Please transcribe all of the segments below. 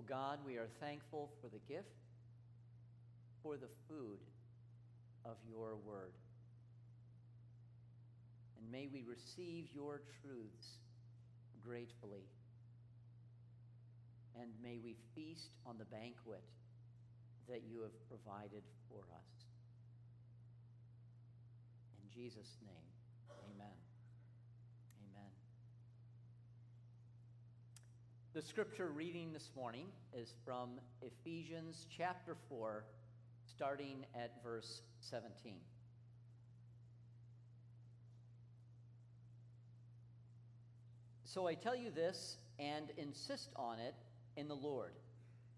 Oh God, we are thankful for the gift, for the food of your word. And may we receive your truths gratefully. And may we feast on the banquet that you have provided for us. In Jesus' name, amen. Amen. The scripture reading this morning is from Ephesians chapter 4, starting at verse 17. So I tell you this and insist on it in the Lord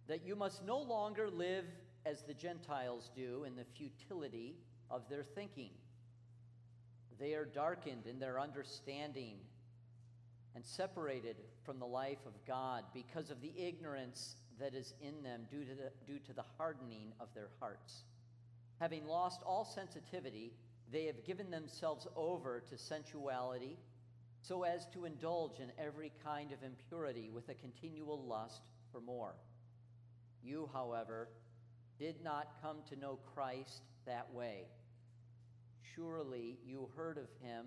that you must no longer live as the Gentiles do in the futility of their thinking. They are darkened in their understanding and separated from the life of God because of the ignorance that is in them due to the, due to the hardening of their hearts. Having lost all sensitivity, they have given themselves over to sensuality so as to indulge in every kind of impurity with a continual lust for more. You, however, did not come to know Christ that way. Surely you heard of him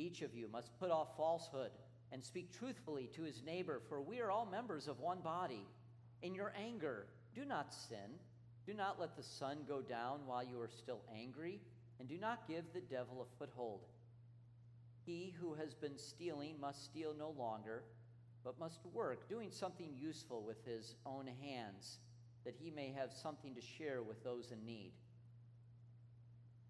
each of you must put off falsehood and speak truthfully to his neighbor, for we are all members of one body. In your anger, do not sin. Do not let the sun go down while you are still angry, and do not give the devil a foothold. He who has been stealing must steal no longer, but must work, doing something useful with his own hands, that he may have something to share with those in need.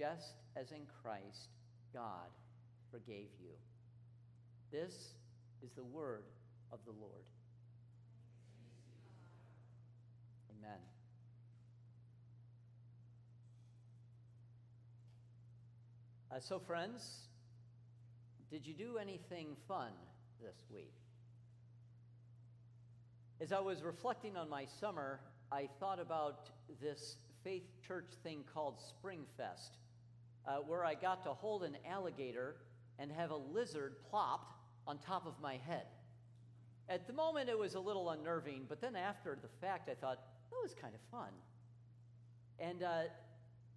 just as in Christ God forgave you. This is the word of the Lord. Amen. Uh, so, friends, did you do anything fun this week? As I was reflecting on my summer, I thought about this faith church thing called Springfest, uh, where I got to hold an alligator and have a lizard plopped on top of my head. At the moment, it was a little unnerving, but then after the fact, I thought, that was kind of fun. And uh,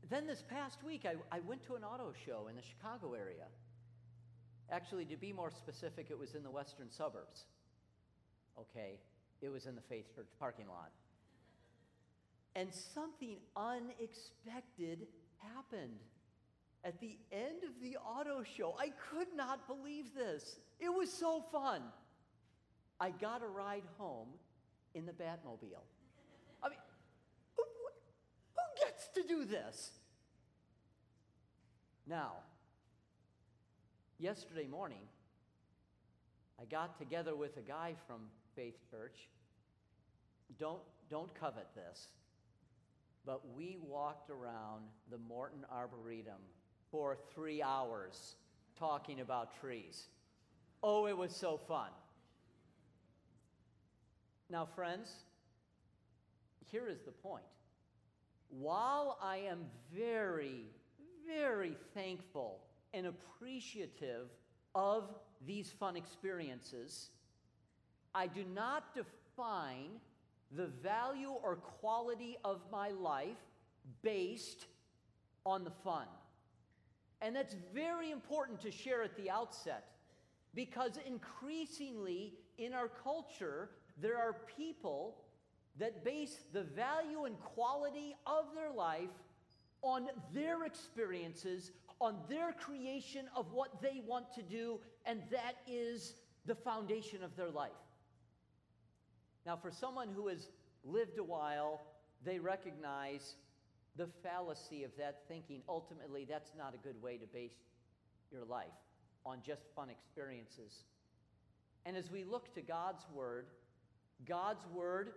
then this past week, I, I went to an auto show in the Chicago area. Actually, to be more specific, it was in the western suburbs. Okay, it was in the Faith Church parking lot. And something unexpected happened. At the end of the auto show, I could not believe this. It was so fun. I got a ride home in the Batmobile. I mean, who gets to do this? Now, yesterday morning, I got together with a guy from Faith Church. Don't, don't covet this, but we walked around the Morton Arboretum for three hours talking about trees. Oh, it was so fun. Now, friends, here is the point while I am very, very thankful and appreciative of these fun experiences, I do not define the value or quality of my life based on the fun. And that's very important to share at the outset because increasingly in our culture, there are people that base the value and quality of their life on their experiences, on their creation of what they want to do, and that is the foundation of their life. Now, for someone who has lived a while, they recognize the fallacy of that thinking. Ultimately, that's not a good way to base your life on just fun experiences. And as we look to God's Word, God's Word,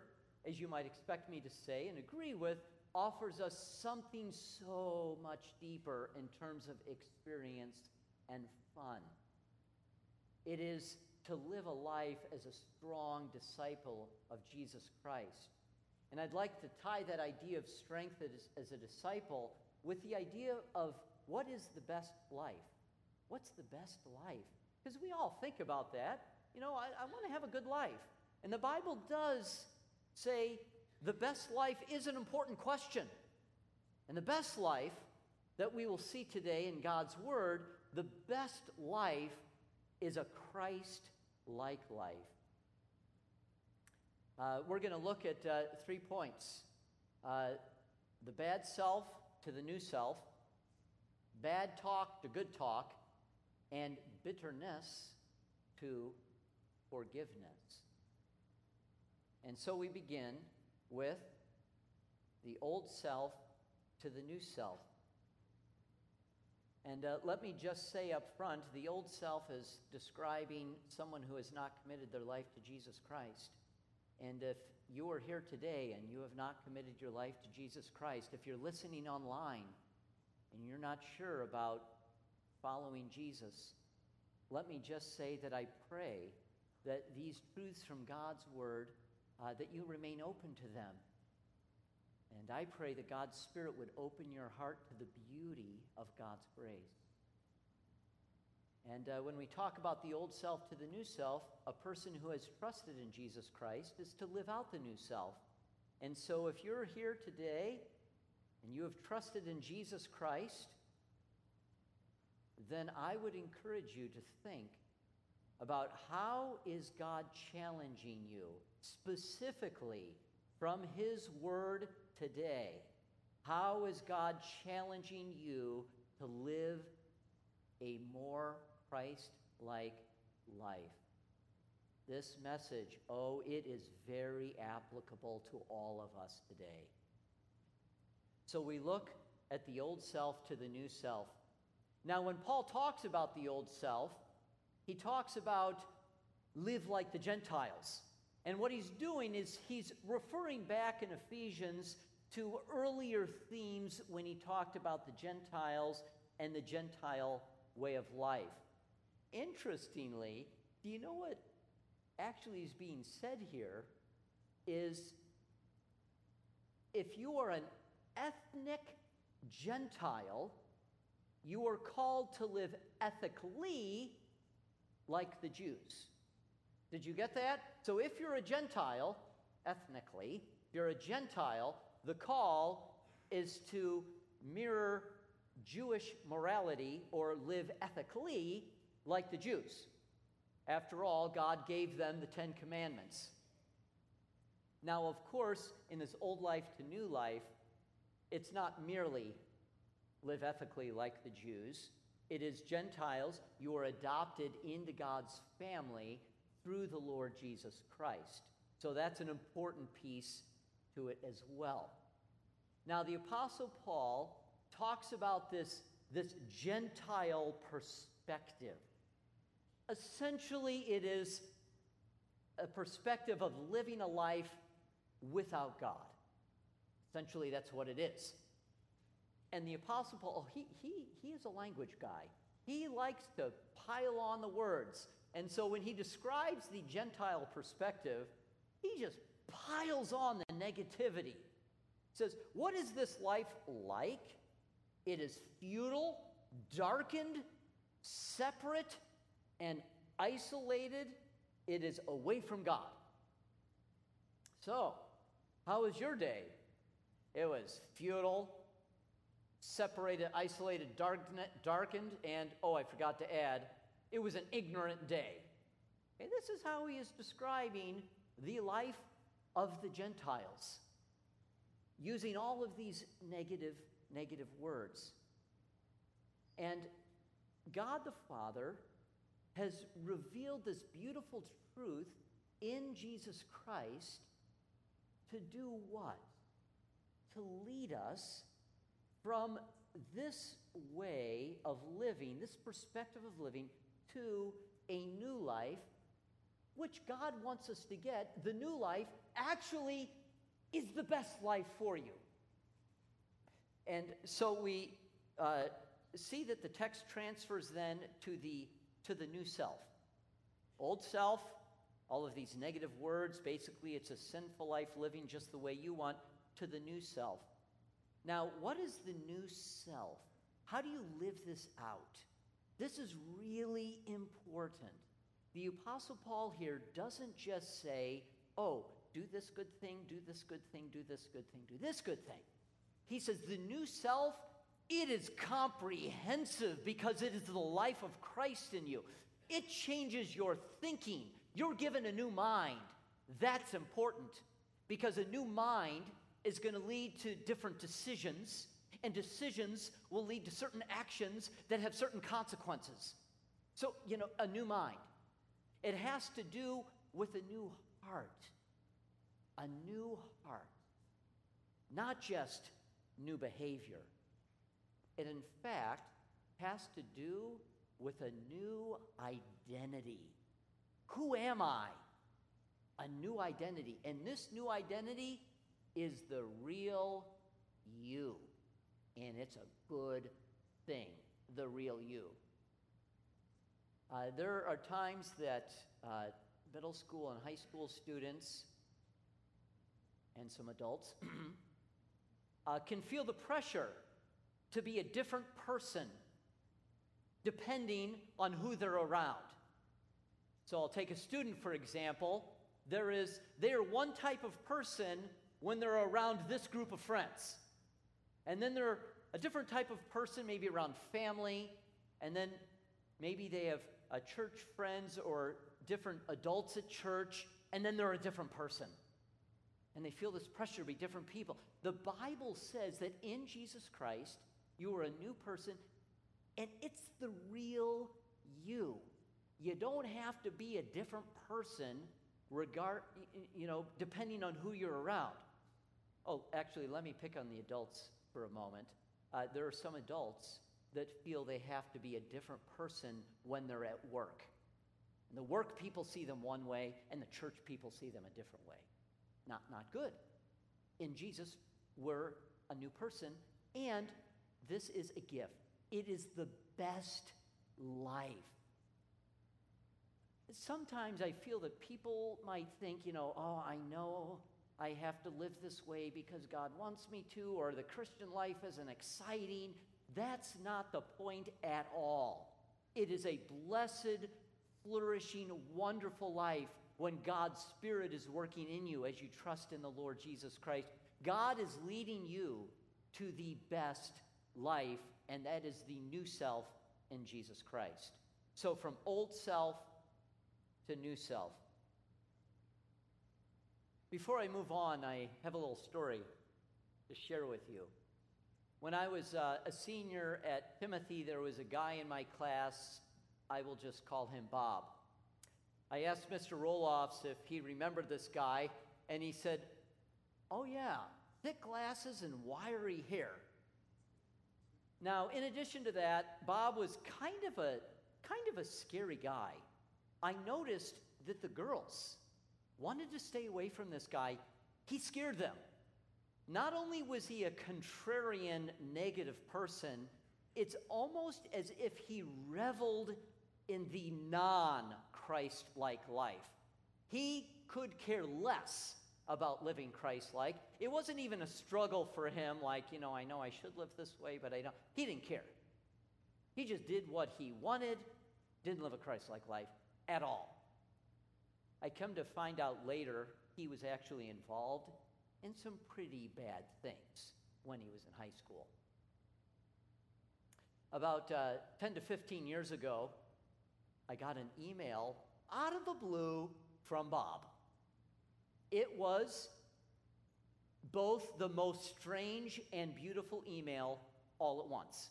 as you might expect me to say and agree with, offers us something so much deeper in terms of experience and fun. It is to live a life as a strong disciple of Jesus Christ. And I'd like to tie that idea of strength as, a disciple with the idea of what is the best life? What's the best life? Because we all think about that. You know, I, I want to have a good life. And the Bible does say the best life is an important question. And the best life that we will see today in God's Word, the best life is a Christ like life. Uh, we're going to look at uh, three points uh, the bad self to the new self, bad talk to good talk, and bitterness to forgiveness. And so we begin with the old self to the new self. And uh, let me just say up front the old self is describing someone who has not committed their life to Jesus Christ. And if you are here today and you have not committed your life to Jesus Christ, if you're listening online and you're not sure about following Jesus, let me just say that I pray that these truths from God's Word, uh, that you remain open to them. And I pray that God's Spirit would open your heart to the beauty of God's grace. And uh, when we talk about the old self to the new self, a person who has trusted in Jesus Christ is to live out the new self. And so if you're here today and you have trusted in Jesus Christ, then I would encourage you to think about how is God challenging you specifically from his word today. How is God challenging you to live a more Christ like life? This message, oh, it is very applicable to all of us today. So we look at the old self to the new self. Now, when Paul talks about the old self, he talks about live like the Gentiles. And what he's doing is he's referring back in Ephesians to earlier themes when he talked about the Gentiles and the Gentile way of life. Interestingly, do you know what actually is being said here? Is if you are an ethnic Gentile, you are called to live ethically like the Jews. Did you get that? So if you're a Gentile, ethnically, you're a Gentile, the call is to mirror Jewish morality or live ethically like the Jews. After all, God gave them the Ten Commandments. Now, of course, in this old life to new life, it's not merely live ethically like the Jews. It is Gentiles, you are adopted into God's family through the Lord Jesus Christ. So that's an important piece to it as well. Now, the Apostle Paul talks about this, this Gentile perspective. Essentially, it is a perspective of living a life without God. Essentially, that's what it is. And the Apostle Paul, he, he, he is a language guy. He likes to pile on the words. And so when he describes the Gentile perspective, he just piles on the negativity. He says, What is this life like? It is futile, darkened, separate, and isolated. It is away from God. So, how was your day? It was futile, separated, isolated, darkened, and oh, I forgot to add, it was an ignorant day. And this is how he is describing the life of the Gentiles, using all of these negative, negative words. And God the Father has revealed this beautiful truth in Jesus Christ to do what? To lead us from this way of living, this perspective of living, to a new life, which God wants us to get. The new life actually is the best life for you. And so we uh, see that the text transfers then to the, to the new self. Old self, all of these negative words, basically, it's a sinful life living just the way you want, to the new self. Now, what is the new self? How do you live this out? This is really important. The Apostle Paul here doesn't just say, oh, do this good thing, do this good thing, do this good thing, do this good thing. He says, the new self, it is comprehensive because it is the life of Christ in you. It changes your thinking. You're given a new mind. That's important because a new mind is going to lead to different decisions, and decisions will lead to certain actions that have certain consequences. So, you know, a new mind. It has to do with a new heart. A new heart. Not just new behavior. It, in fact, has to do with a new identity. Who am I? A new identity. And this new identity is the real you. And it's a good thing, the real you. Uh, there are times that uh, middle school and high school students and some adults uh, can feel the pressure to be a different person depending on who they're around. So I'll take a student, for example. There is, they are one type of person when they're around this group of friends. And then they're a different type of person, maybe around family, and then maybe they have a church friends or different adults at church, and then they're a different person. And they feel this pressure to be different people. The Bible says that in Jesus Christ, you are a new person, and it's the real you. You don't have to be a different person regard you know depending on who you're around Oh, actually, let me pick on the adults for a moment. Uh, there are some adults that feel they have to be a different person when they're at work. And the work people see them one way, and the church people see them a different way. Not, not good. In Jesus, we're a new person, and this is a gift. It is the best life. Sometimes I feel that people might think, you know, oh, I know I have to live this way because God wants me to, or the Christian life isn't exciting. That's not the point at all. It is a blessed, flourishing, wonderful life when God's Spirit is working in you as you trust in the Lord Jesus Christ. God is leading you to the best life, and that is the new self in Jesus Christ. So, from old self to new self. Before I move on, I have a little story to share with you. When I was uh, a senior at Timothy, there was a guy in my class, I will just call him Bob. I asked Mr. Roloffs if he remembered this guy, and he said, Oh, yeah, thick glasses and wiry hair. Now, in addition to that, Bob was kind of a kind of a scary guy. I noticed that the girls wanted to stay away from this guy, he scared them. Not only was he a contrarian, negative person, it's almost as if he reveled in the non Christ like life. He could care less about living Christ like. It wasn't even a struggle for him, like, you know, I know I should live this way, but I don't. He didn't care. He just did what he wanted, didn't live a Christ like life at all. I come to find out later he was actually involved in some pretty bad things when he was in high school. About uh, 10 to 15 years ago, I got an email out of the blue from Bob. It was both the most strange and beautiful email all at once.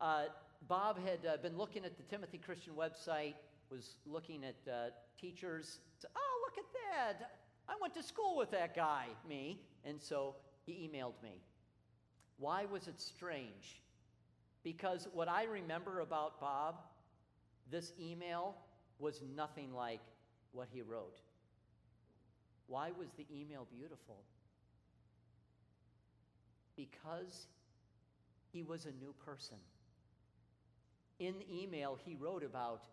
Uh, Bob had uh, been looking at the Timothy Christian website, was looking at uh, teachers. Oh, look at that. I went to school with that guy, me. And so he emailed me. Why was it strange? Because what I remember about Bob, this email was nothing like what he wrote. Why was the email beautiful? Because he was a new person. In the email, he wrote about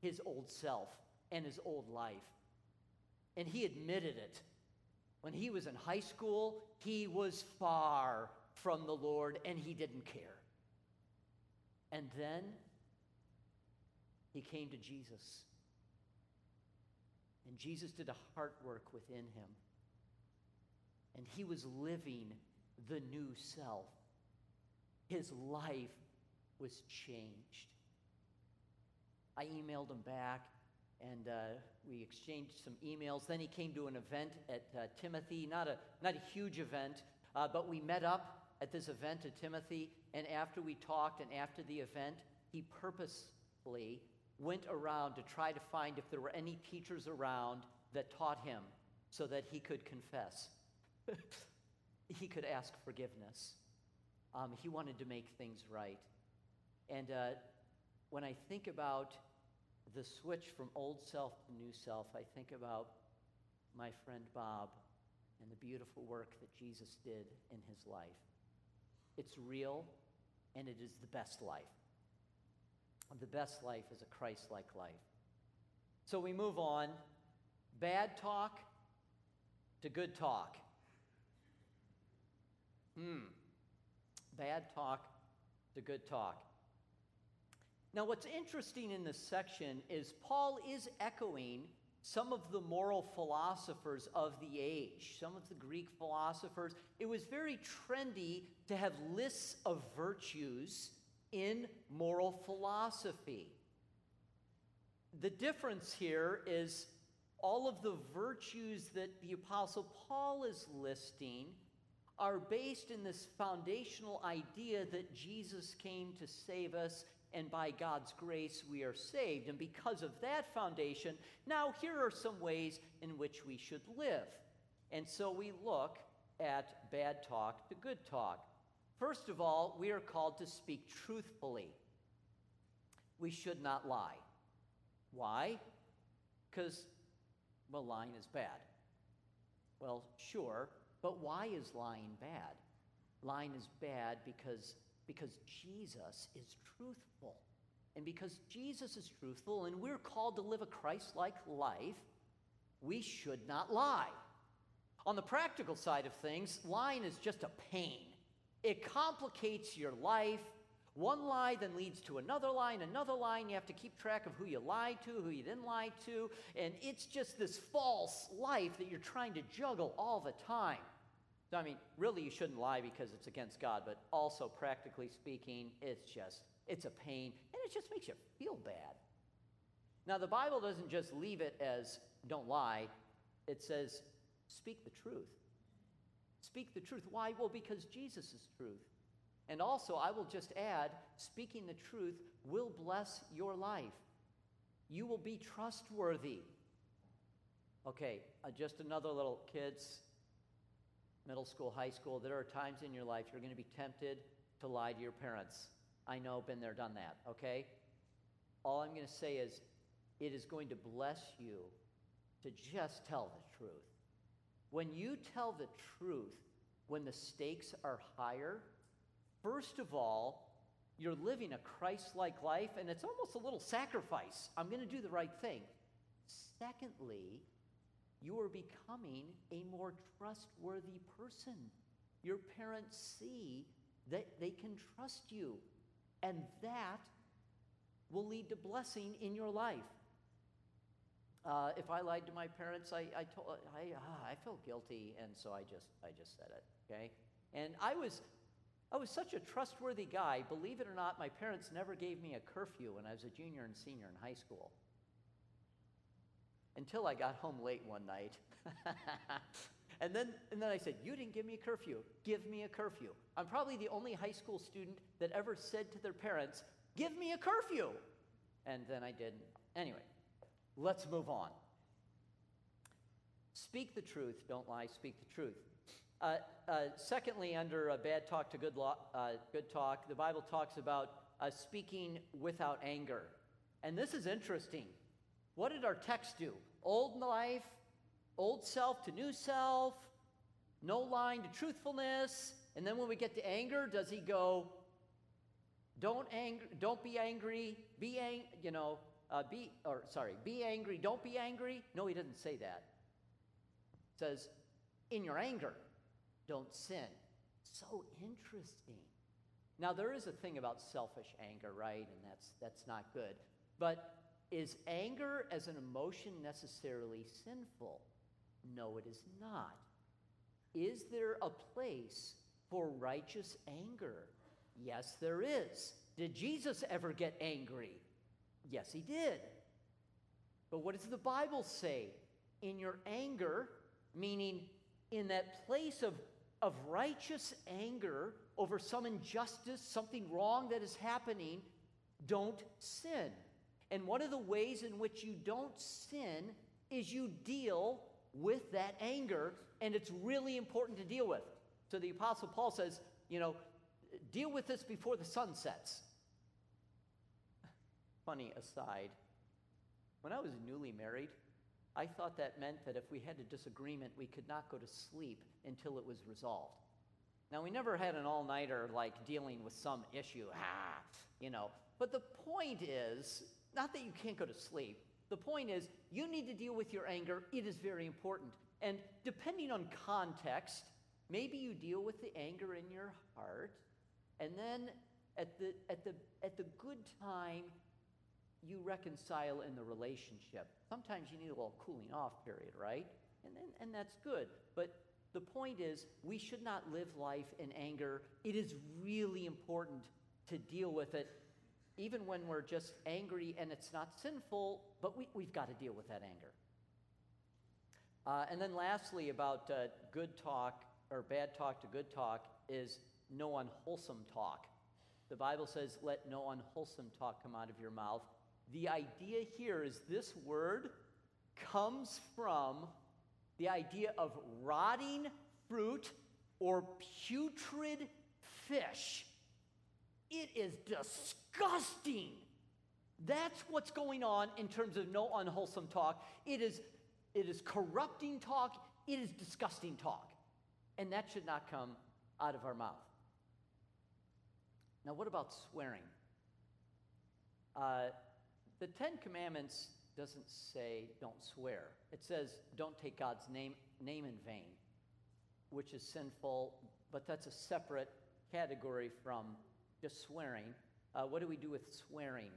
his old self and his old life. And he admitted it. When he was in high school, he was far from the Lord and he didn't care. And then he came to Jesus. And Jesus did a heart work within him. And he was living the new self. His life was changed. I emailed him back and uh, we exchanged some emails. Then he came to an event at uh, Timothy, not a, not a huge event, uh, but we met up at this event at Timothy. And after we talked and after the event, he purposely went around to try to find if there were any teachers around that taught him so that he could confess. he could ask forgiveness. Um, he wanted to make things right. And uh, when I think about the switch from old self to new self, I think about my friend Bob and the beautiful work that Jesus did in his life. It's real, and it is the best life. The best life is a Christ like life. So we move on. Bad talk to good talk. Hmm. Bad talk to good talk. Now, what's interesting in this section is Paul is echoing some of the moral philosophers of the age, some of the Greek philosophers. It was very trendy to have lists of virtues in moral philosophy. The difference here is all of the virtues that the Apostle Paul is listing are based in this foundational idea that Jesus came to save us and by God's grace we are saved. And because of that foundation, now here are some ways in which we should live. And so we look at bad talk to good talk. First of all, we are called to speak truthfully. We should not lie. Why? Because, well, lying is bad. Well, sure, but why is lying bad? Lying is bad because because Jesus is truthful. And because Jesus is truthful and we're called to live a Christ like life, we should not lie. On the practical side of things, lying is just a pain. It complicates your life. One lie then leads to another lie and another lie, and you have to keep track of who you lied to, who you didn't lie to, and it's just this false life that you're trying to juggle all the time. I mean, really, you shouldn't lie because it's against God, but also, practically speaking, it's just, it's a pain, and it just makes you feel bad. Now, the Bible doesn't just leave it as don't lie, it says speak the truth. Speak the truth. Why? Well, because Jesus is truth. And also, I will just add speaking the truth will bless your life. You will be trustworthy. Okay, uh, just another little kids middle school, high school, there are times in your life you're going to be tempted to lie to your parents. I know, been there, done that, okay? All I'm going to say is it is going to bless you to just tell the truth. When you tell the truth, when the stakes are higher, first of all, you're living a Christ like life, and it's almost a little sacrifice. I'm going to do the right thing. Secondly, you are becoming a more trustworthy person. Your parents see that they can trust you, and that will lead to blessing in your life. Uh, if I lied to my parents, I, I, told, I, uh, I felt guilty, and so I just, I just said it, okay? And I was, I was such a trustworthy guy. Believe it or not, my parents never gave me a curfew when I was a junior and senior in high school. until I got home late one night. and, then, and then I said, You didn't give me a curfew. Give me a curfew. I'm probably the only high school student that ever said to their parents, Give me a curfew. And then I didn't. Anyway, let's move on. Speak the truth, don't lie, speak the truth. Uh, uh, secondly, under a bad talk to good, lo- uh, good talk, the Bible talks about uh, speaking without anger. And this is interesting. What did our text do? Old life, old self to new self, no lying to truthfulness. And then when we get to anger, does he go, don't, ang- don't be angry, be ang- you know, uh, be, or sorry, be angry, don't be angry? No, he doesn't say that. Says, in your anger, don't sin. So interesting. Now there is a thing about selfish anger, right? And that's that's not good. But is anger as an emotion necessarily sinful? No, it is not. Is there a place for righteous anger? Yes, there is. Did Jesus ever get angry? Yes, he did. But what does the Bible say? In your anger, meaning in that place of, of righteous anger over some injustice, something wrong that is happening, don't sin. And one of the ways in which you don't sin is you deal with that anger, and it's really important to deal with. So the Apostle Paul says, you know, deal with this before the sun sets. Funny aside, when I was newly married, I thought that meant that if we had a disagreement, we could not go to sleep until it was resolved. Now, we never had an all nighter like dealing with some issue, ah, you know. But the point is not that you can't go to sleep. The point is you need to deal with your anger. It is very important. And depending on context, maybe you deal with the anger in your heart, and then at the, at the, at the good time, you reconcile in the relationship. Sometimes you need a little cooling off period, right? And, then, and that's good. But the point is, we should not live life in anger. It is really important to deal with it, even when we're just angry and it's not sinful, but we, we've got to deal with that anger. Uh, and then, lastly, about uh, good talk or bad talk to good talk is no unwholesome talk. The Bible says, let no unwholesome talk come out of your mouth. The idea here is this word comes from the idea of rotting fruit or putrid fish. It is disgusting. That's what's going on in terms of no unwholesome talk. It is, it is corrupting talk, it is disgusting talk. And that should not come out of our mouth. Now, what about swearing? Uh, the Ten Commandments doesn't say don't swear. It says don't take God's name, name in vain, which is sinful, but that's a separate category from just swearing. Uh, what do we do with swearing?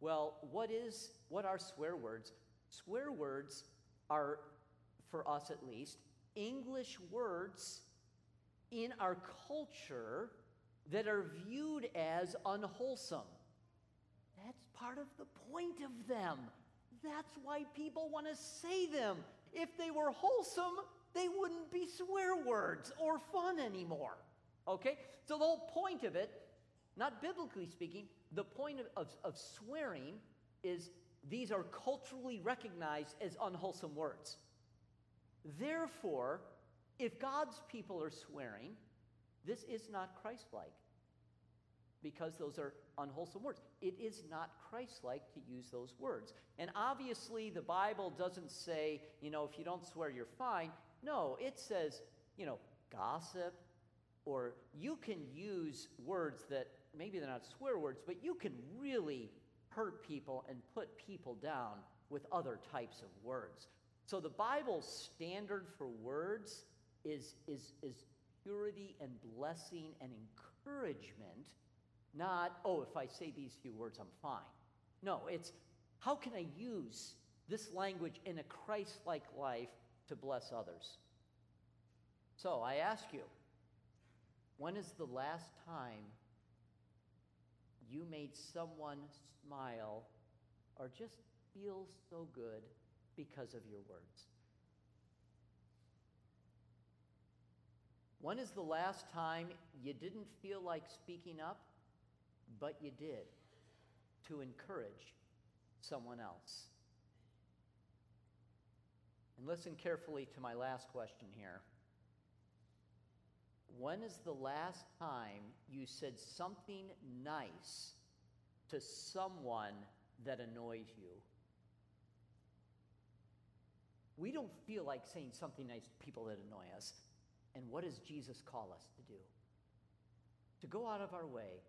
Well, what is what are swear words? Swear words are, for us at least, English words in our culture that are viewed as unwholesome. Part of the point of them. That's why people want to say them. If they were wholesome, they wouldn't be swear words or fun anymore. Okay? So the whole point of it, not biblically speaking, the point of, of, of swearing is these are culturally recognized as unwholesome words. Therefore, if God's people are swearing, this is not Christ like because those are unwholesome words. It is not Christ like to use those words. And obviously, the Bible doesn't say, you know, if you don't swear, you're fine. No, it says, you know, gossip, or you can use words that maybe they're not swear words, but you can really hurt people and put people down with other types of words. So the Bible's standard for words is, is, is purity and blessing and encouragement not, oh, if I say these few words, I'm fine. No, it's how can I use this language in a Christ like life to bless others? So I ask you, when is the last time you made someone smile or just feel so good because of your words. When is the last time you didn't feel like speaking up, but you did to encourage someone else? And listen carefully to my last question here. When is the last time you said something nice to someone that annoys you? We don't feel like saying something nice to people that annoy us. And what does Jesus call us to do? To go out of our way,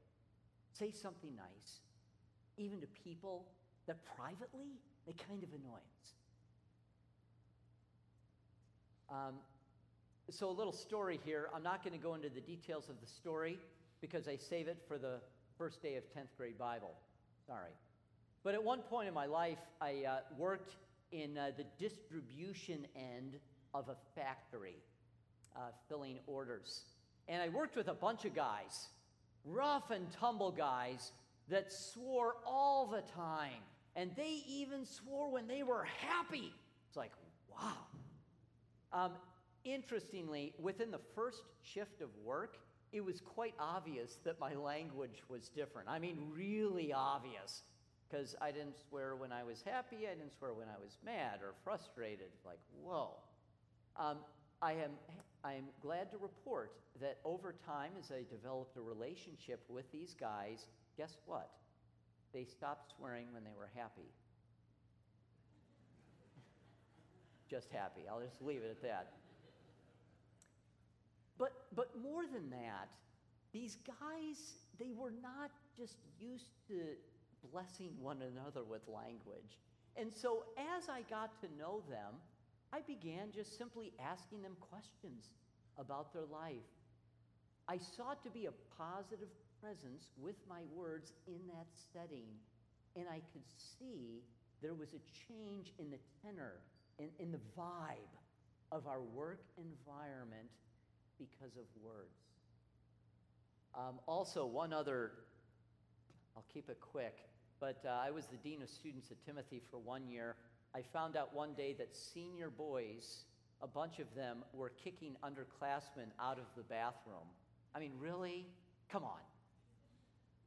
say something nice, even to people that privately they kind of annoy us. Um, so, a little story here. I'm not going to go into the details of the story because I save it for the first day of 10th grade Bible. Sorry. But at one point in my life, I uh, worked in uh, the distribution end of a factory, uh, filling orders. And I worked with a bunch of guys, rough and tumble guys, that swore all the time. And they even swore when they were happy. It's like, wow. Um, interestingly, within the first shift of work, it was quite obvious that my language was different. I mean, really obvious. Because I didn't swear when I was happy, I didn't swear when I was mad or frustrated. Like, whoa. Um, I, am, I am glad to report that over time, as I developed a relationship with these guys, guess what? They stopped swearing when they were happy. just happy. I'll just leave it at that. But, but more than that, these guys, they were not just used to blessing one another with language. And so as I got to know them, I began just simply asking them questions about their life. I sought to be a positive presence with my words in that setting, and I could see there was a change in the tenor, in, in the vibe of our work environment because of words. Um, also, one other, I'll keep it quick, but uh, I was the dean of students at Timothy for one year. I found out one day that senior boys, a bunch of them, were kicking underclassmen out of the bathroom. I mean, really? Come on.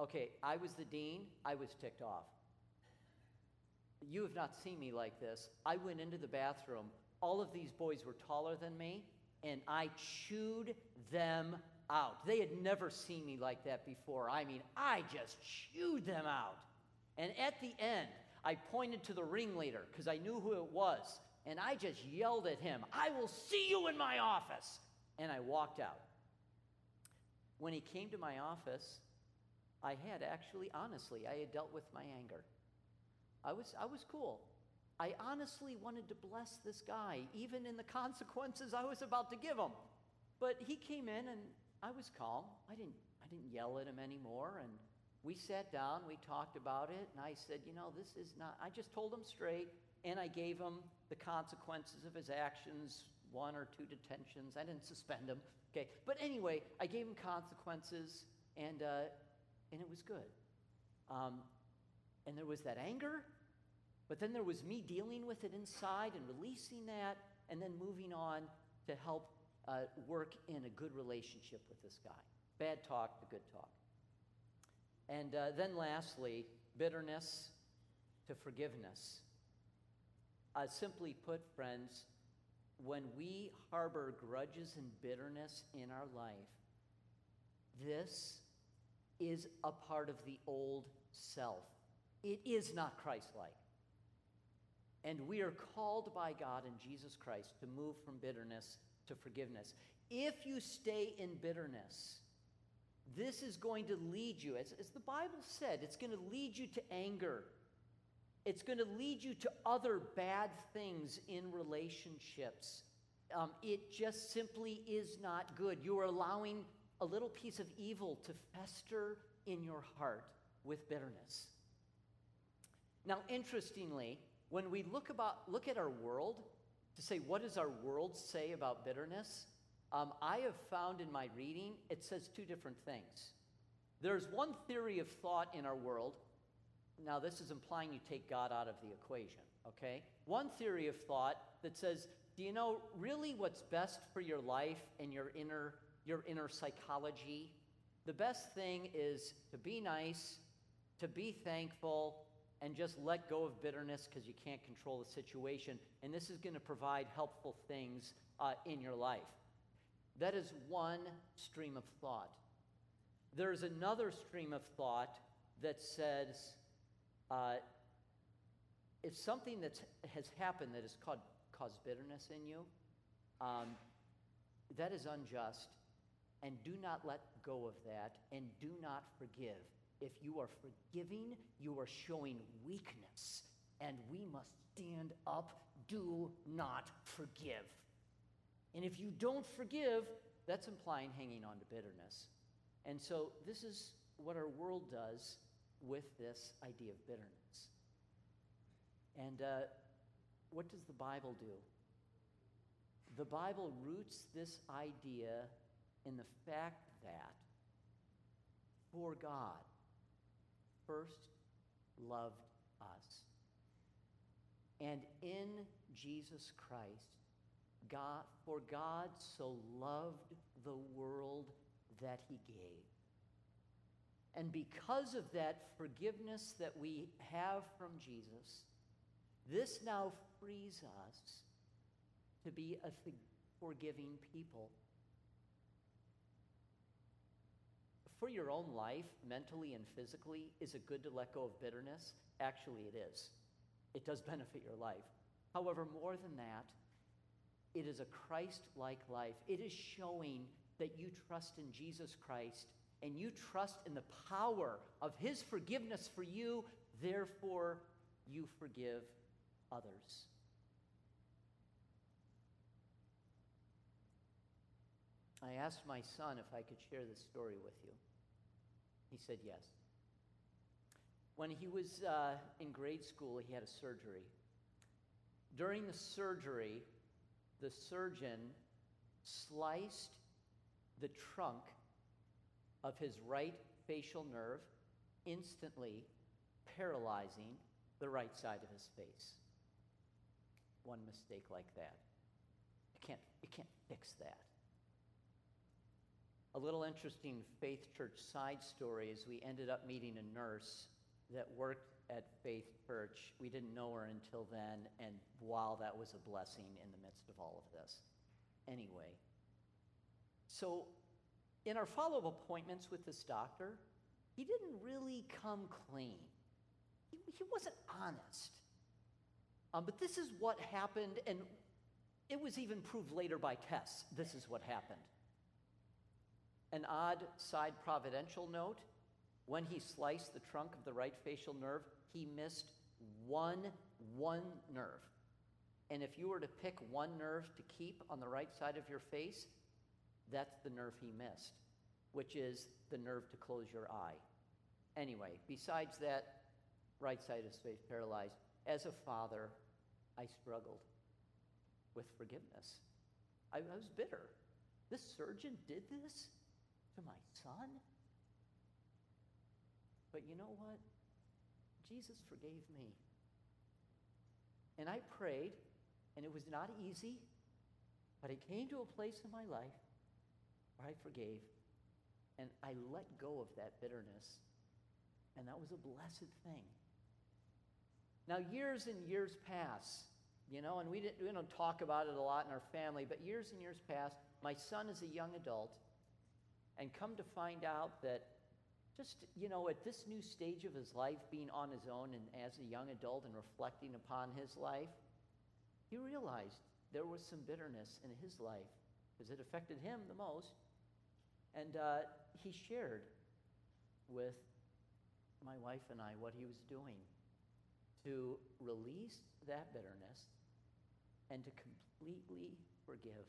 Okay, I was the dean, I was ticked off. You have not seen me like this. I went into the bathroom. All of these boys were taller than me and I chewed them out. They had never seen me like that before. I mean, I just chewed them out. And at the end, I pointed to the ringleader because I knew who it was. And I just yelled at him, I will see you in my office. And I walked out. When he came to my office, I had actually, honestly, I had dealt with my anger. I was, I was cool. I honestly wanted to bless this guy, even in the consequences I was about to give him. But he came in and I was calm. I didn't, I didn't yell at him anymore. And we sat down, we talked about it, and I said, You know, this is not, I just told him straight, and I gave him the consequences of his actions one or two detentions. I didn't suspend him. Okay. But anyway, I gave him consequences, and, uh, and it was good. Um, and there was that anger, but then there was me dealing with it inside and releasing that and then moving on to help uh, work in a good relationship with this guy. Bad talk to good talk. And uh, then lastly, bitterness to forgiveness. Uh, simply put, friends, when we harbor grudges and bitterness in our life, this is a part of the old self. It is not Christ like. And we are called by God in Jesus Christ to move from bitterness to forgiveness. If you stay in bitterness, this is going to lead you, as, as the Bible said, it's going to lead you to anger. It's going to lead you to other bad things in relationships. Um, it just simply is not good. You are allowing a little piece of evil to fester in your heart with bitterness. Now, interestingly, when we look, about, look at our world to say, what does our world say about bitterness? Um, I have found in my reading, it says two different things. There's one theory of thought in our world. Now, this is implying you take God out of the equation. okay? One theory of thought that says, do you know really what's best for your life and your inner, your inner psychology? The best thing is to be nice, to be thankful, and just let go of bitterness because you can't control the situation. And this is going to provide helpful things uh, in your life. That is one stream of thought. There's another stream of thought that says uh, if something that has happened that has caused, caused bitterness in you, um, that is unjust, and do not let go of that, and do not forgive. If you are forgiving, you are showing weakness, and we must stand up. Do not forgive. And if you don't forgive, that's implying hanging on to bitterness. And so, this is what our world does with this idea of bitterness. And uh, what does the Bible do? The Bible roots this idea in the fact that for God first loved us. And in Jesus Christ, God, for God so loved the world that he gave. And because of that forgiveness that we have from Jesus, this now frees us to be a forgiving people. For your own life, mentally and physically, is it good to let go of bitterness? Actually, it is. It does benefit your life. However, more than that, it is a Christ like life. It is showing that you trust in Jesus Christ and you trust in the power of his forgiveness for you, therefore, you forgive others. I asked my son if I could share this story with you. He said yes. When he was uh, in grade school, he had a surgery. During the surgery, the surgeon sliced the trunk of his right facial nerve, instantly paralyzing the right side of his face. One mistake like that. You can't, you can't fix that. A little interesting Faith Church side story is we ended up meeting a nurse that worked at Faith Church. We didn't know her until then, and wow, that was a blessing in the midst of all of this. Anyway, so in our follow up appointments with this doctor, he didn't really come clean. He, he wasn't honest. Um, but this is what happened, and it was even proved later by tests. This is what happened. An odd side providential note when he sliced the trunk of the right facial nerve, he missed one, one nerve. And if you were to pick one nerve to keep on the right side of your face, that's the nerve he missed, which is the nerve to close your eye. Anyway, besides that, right side of face paralyzed. As a father, I struggled with forgiveness. I, I was bitter. This surgeon did this to my son? But you know what? Jesus forgave me. And I prayed, and it was not easy, but I came to a place in my life where I forgave, and I let go of that bitterness. And that was a blessed thing. Now, years and years pass, you know, and we, didn't, we don't talk about it a lot in our family, but years and years pass. My son is a young adult, and come to find out that just, you know, at this new stage of his life, being on his own and as a young adult and reflecting upon his life, he realized there was some bitterness in his life because it affected him the most. And uh, he shared with my wife and I what he was doing to release that bitterness and to completely forgive.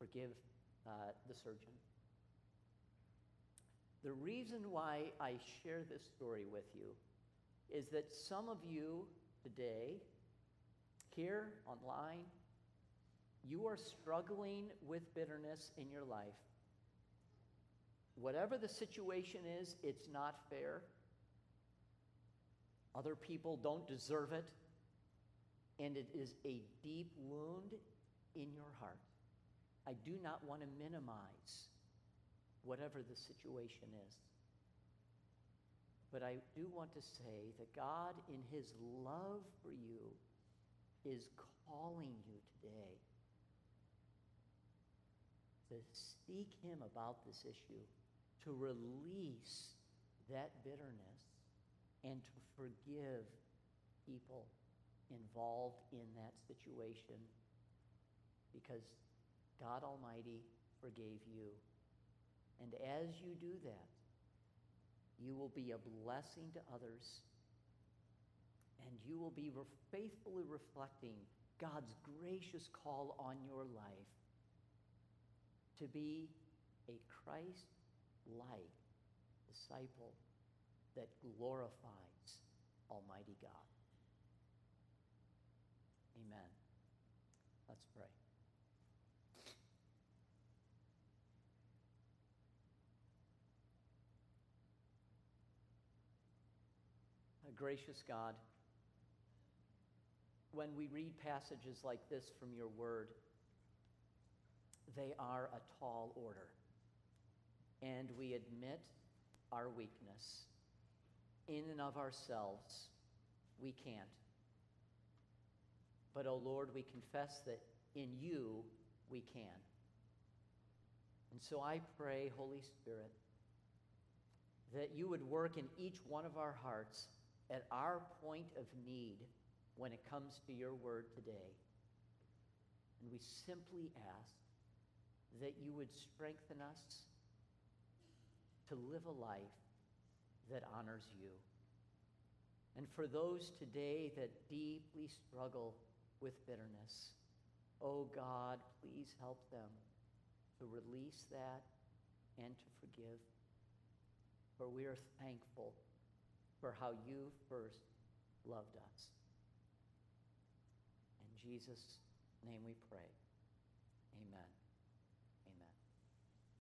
Forgive uh, the surgeon. The reason why I share this story with you is that some of you today, here online, you are struggling with bitterness in your life. Whatever the situation is, it's not fair. Other people don't deserve it. and it is a deep wound in your heart. I do not want to minimize whatever the situation is. But I do want to say that God, in His love for you, is calling you today to seek Him about this issue, to release that bitterness, and to forgive people involved in that situation because God Almighty forgave you. And as you do that, you will be a blessing to others and you will be re- faithfully reflecting God's gracious call on your life to be a Christ like disciple that glorifies Almighty God. Amen. Let's pray. Gracious God, when we read passages like this from your word, they are a tall order. And we admit our weakness. In and of ourselves, we can't. But, oh Lord, we confess that in you we can. And so I pray, Holy Spirit, that you would work in each one of our hearts at our point of need when it comes to your word today. And we simply ask that you would strengthen us to live a life that honors you. And for those today that deeply struggle with bitterness, oh God, please help them to release that and to forgive. For we are thankful for how you first loved us. In Jesus' name we pray. Amen.